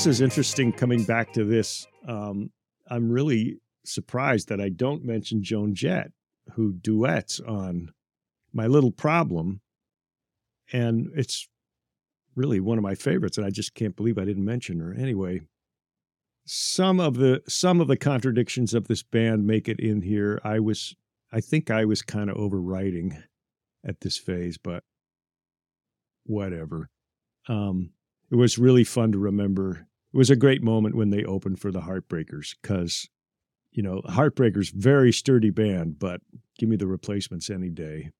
this is interesting coming back to this. Um, I'm really surprised that I don't mention Joan Jett, who duets on My Little Problem. And it's really one of my favorites, and I just can't believe I didn't mention her. Anyway, some of the some of the contradictions of this band make it in here. I was I think I was kind of overwriting at this phase, but whatever. Um, it was really fun to remember. It was a great moment when they opened for the Heartbreakers because, you know, Heartbreakers very sturdy band, but give me the replacements any day.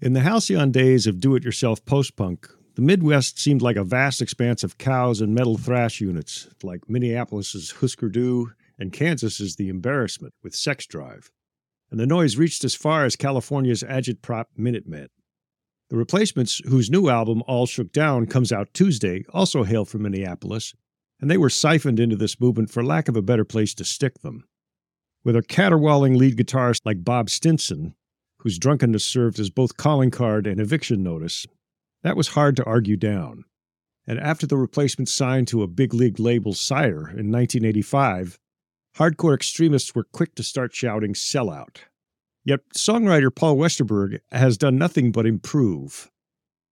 In the halcyon days of do-it-yourself post-punk, the Midwest seemed like a vast expanse of cows and metal thrash units, like Minneapolis's Husker Du and Kansas's The Embarrassment with Sex Drive. And the noise reached as far as California's Agitprop Minutemen. The Replacements, whose new album, All Shook Down, comes out Tuesday, also hail from Minneapolis, and they were siphoned into this movement for lack of a better place to stick them. With a caterwauling lead guitarist like Bob Stinson, whose drunkenness served as both calling card and eviction notice, that was hard to argue down. And after the replacement signed to a big league label, Sire, in 1985, hardcore extremists were quick to start shouting sellout. Yet songwriter Paul Westerberg has done nothing but improve.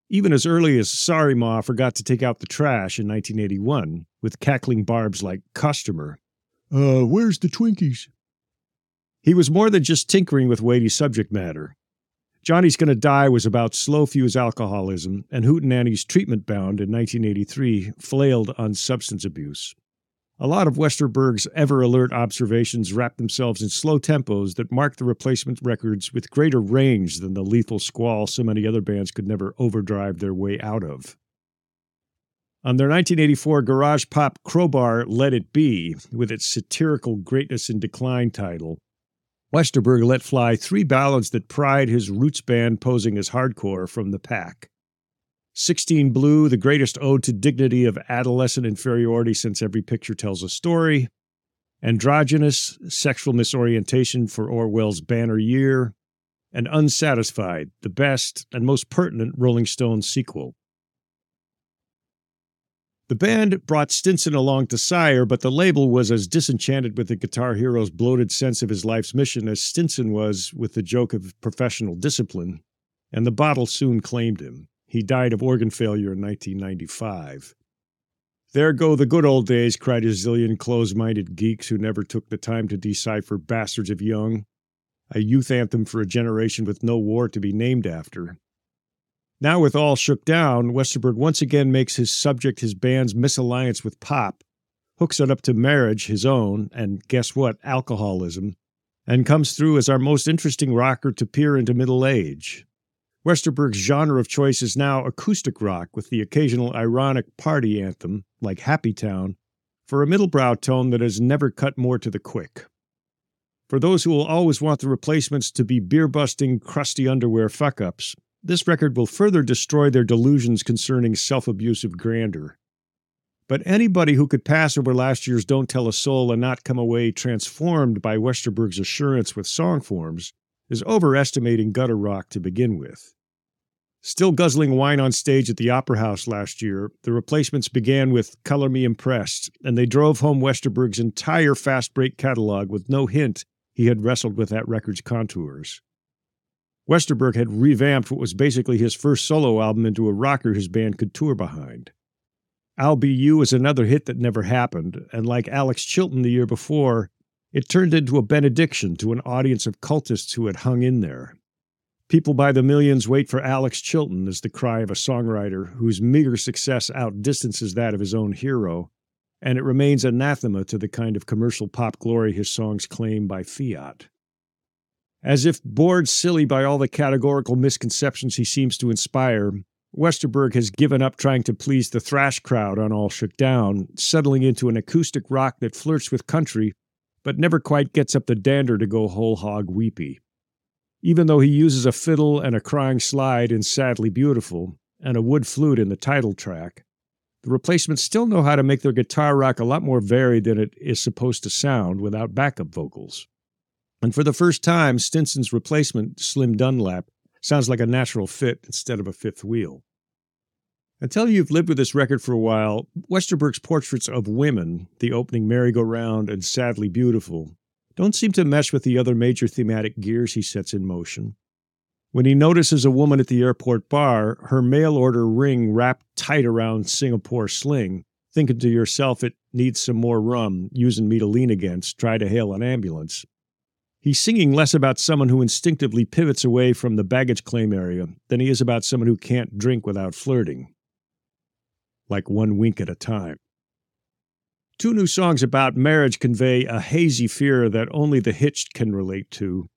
Even as early as Sorry Ma forgot to take out the trash in 1981, with cackling barbs like Customer. Uh, where's the Twinkies? He was more than just tinkering with weighty subject matter. Johnny's Gonna Die was about slow fuse alcoholism, and Hootenanny's Treatment Bound in 1983 flailed on substance abuse. A lot of Westerberg's ever alert observations wrap themselves in slow tempos that mark the replacement records with greater range than the lethal squall so many other bands could never overdrive their way out of. On their 1984 garage pop crowbar Let It Be, with its satirical Greatness in Decline title, Westerberg let fly three ballads that pried his roots band posing as hardcore from the pack. 16 Blue, the greatest ode to dignity of adolescent inferiority since every picture tells a story. Androgynous, sexual misorientation for Orwell's banner year. And Unsatisfied, the best and most pertinent Rolling Stones sequel. The band brought Stinson along to Sire, but the label was as disenchanted with the Guitar Hero's bloated sense of his life's mission as Stinson was with the joke of professional discipline, and the bottle soon claimed him. He died of organ failure in 1995. There go the good old days, cried a zillion close minded geeks who never took the time to decipher Bastards of Young, a youth anthem for a generation with no war to be named after. Now, with all shook down, Westerberg once again makes his subject his band's misalliance with pop, hooks it up to marriage, his own, and guess what, alcoholism, and comes through as our most interesting rocker to peer into middle age. Westerberg's genre of choice is now acoustic rock with the occasional ironic party anthem, like Happy Town, for a middlebrow tone that has never cut more to the quick. For those who will always want the replacements to be beer busting, crusty underwear fuck ups, this record will further destroy their delusions concerning self abusive grandeur. But anybody who could pass over last year's Don't Tell a Soul and not come away transformed by Westerberg's assurance with song forms is overestimating gutter rock to begin with. Still guzzling wine on stage at the Opera House last year, the replacements began with Color Me Impressed, and they drove home Westerberg's entire fast break catalog with no hint he had wrestled with that record's contours. Westerberg had revamped what was basically his first solo album into a rocker his band could tour behind. I'll Be You is another hit that never happened, and like Alex Chilton the year before, it turned into a benediction to an audience of cultists who had hung in there. People by the millions wait for Alex Chilton is the cry of a songwriter whose meager success outdistances that of his own hero, and it remains anathema to the kind of commercial pop glory his songs claim by fiat. As if bored silly by all the categorical misconceptions he seems to inspire, Westerberg has given up trying to please the thrash crowd on All Shook Down, settling into an acoustic rock that flirts with country, but never quite gets up the dander to go whole hog weepy. Even though he uses a fiddle and a crying slide in Sadly Beautiful, and a wood flute in the title track, the replacements still know how to make their guitar rock a lot more varied than it is supposed to sound without backup vocals. And for the first time, Stinson's replacement, Slim Dunlap, sounds like a natural fit instead of a fifth wheel. Until you've lived with this record for a while, Westerberg's portraits of women, the opening merry-go-round and sadly beautiful, don't seem to mesh with the other major thematic gears he sets in motion. When he notices a woman at the airport bar, her mail order ring wrapped tight around Singapore sling, thinking to yourself it needs some more rum, using me to lean against, try to hail an ambulance. He's singing less about someone who instinctively pivots away from the baggage claim area than he is about someone who can't drink without flirting like one wink at a time. Two new songs about marriage convey a hazy fear that only the hitched can relate to.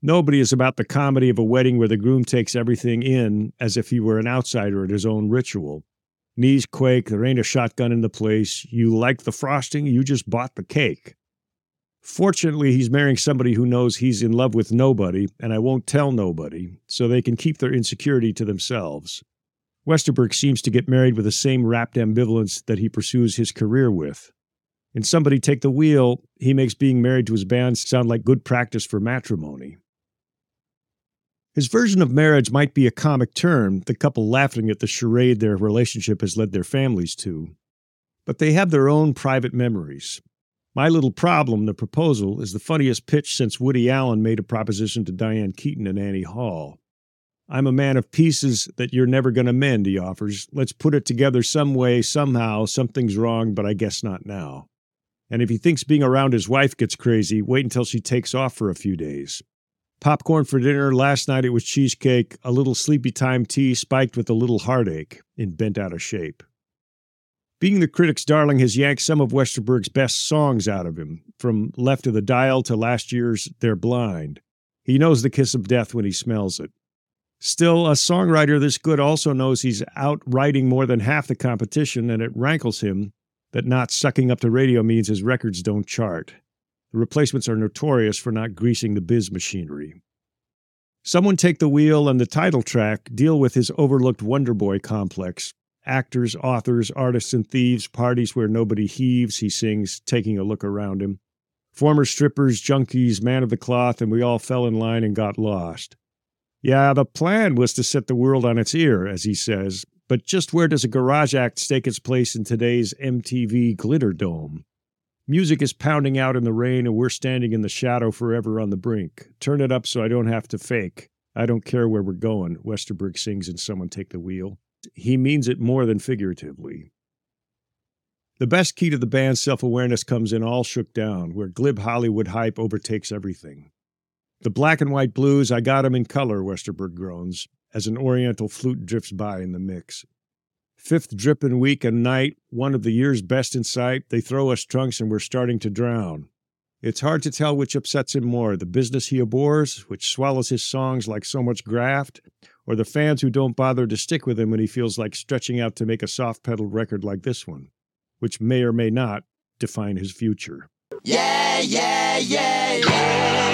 Nobody is about the comedy of a wedding where the groom takes everything in as if he were an outsider at his own ritual. Knees quake, there ain't a shotgun in the place. You like the frosting, you just bought the cake. Fortunately, he's marrying somebody who knows he's in love with nobody, and I won't tell nobody, so they can keep their insecurity to themselves. Westerberg seems to get married with the same rapt ambivalence that he pursues his career with. In Somebody Take the Wheel, he makes being married to his band sound like good practice for matrimony. His version of marriage might be a comic term, the couple laughing at the charade their relationship has led their families to. But they have their own private memories. My Little Problem, the proposal, is the funniest pitch since Woody Allen made a proposition to Diane Keaton and Annie Hall. I'm a man of pieces that you're never going to mend, he offers. Let's put it together some way, somehow. Something's wrong, but I guess not now. And if he thinks being around his wife gets crazy, wait until she takes off for a few days. Popcorn for dinner. Last night it was cheesecake, a little sleepy time tea spiked with a little heartache and bent out of shape. Being the critic's darling has yanked some of Westerberg's best songs out of him, from Left of the Dial to last year's They're Blind. He knows the kiss of death when he smells it. Still, a songwriter this good also knows he's out writing more than half the competition, and it rankles him that not sucking up to radio means his records don't chart. The replacements are notorious for not greasing the biz machinery. Someone Take the Wheel and the title track deal with his overlooked Wonder Boy complex. Actors, authors, artists, and thieves, parties where nobody heaves, he sings, taking a look around him. Former strippers, junkies, man of the cloth, and we all fell in line and got lost. Yeah, the plan was to set the world on its ear, as he says, but just where does a garage act stake its place in today's MTV glitter dome? Music is pounding out in the rain, and we're standing in the shadow forever on the brink. Turn it up so I don't have to fake. I don't care where we're going, Westerberg sings in Someone Take the Wheel. He means it more than figuratively. The best key to the band's self awareness comes in All Shook Down, where glib Hollywood hype overtakes everything. The black and white blues, I got 'em in color, Westerberg groans, as an oriental flute drifts by in the mix. Fifth dripping week and night, one of the year's best in sight, they throw us trunks and we're starting to drown. It's hard to tell which upsets him more the business he abhors, which swallows his songs like so much graft, or the fans who don't bother to stick with him when he feels like stretching out to make a soft pedaled record like this one, which may or may not define his future. Yeah, yeah, yeah, yeah.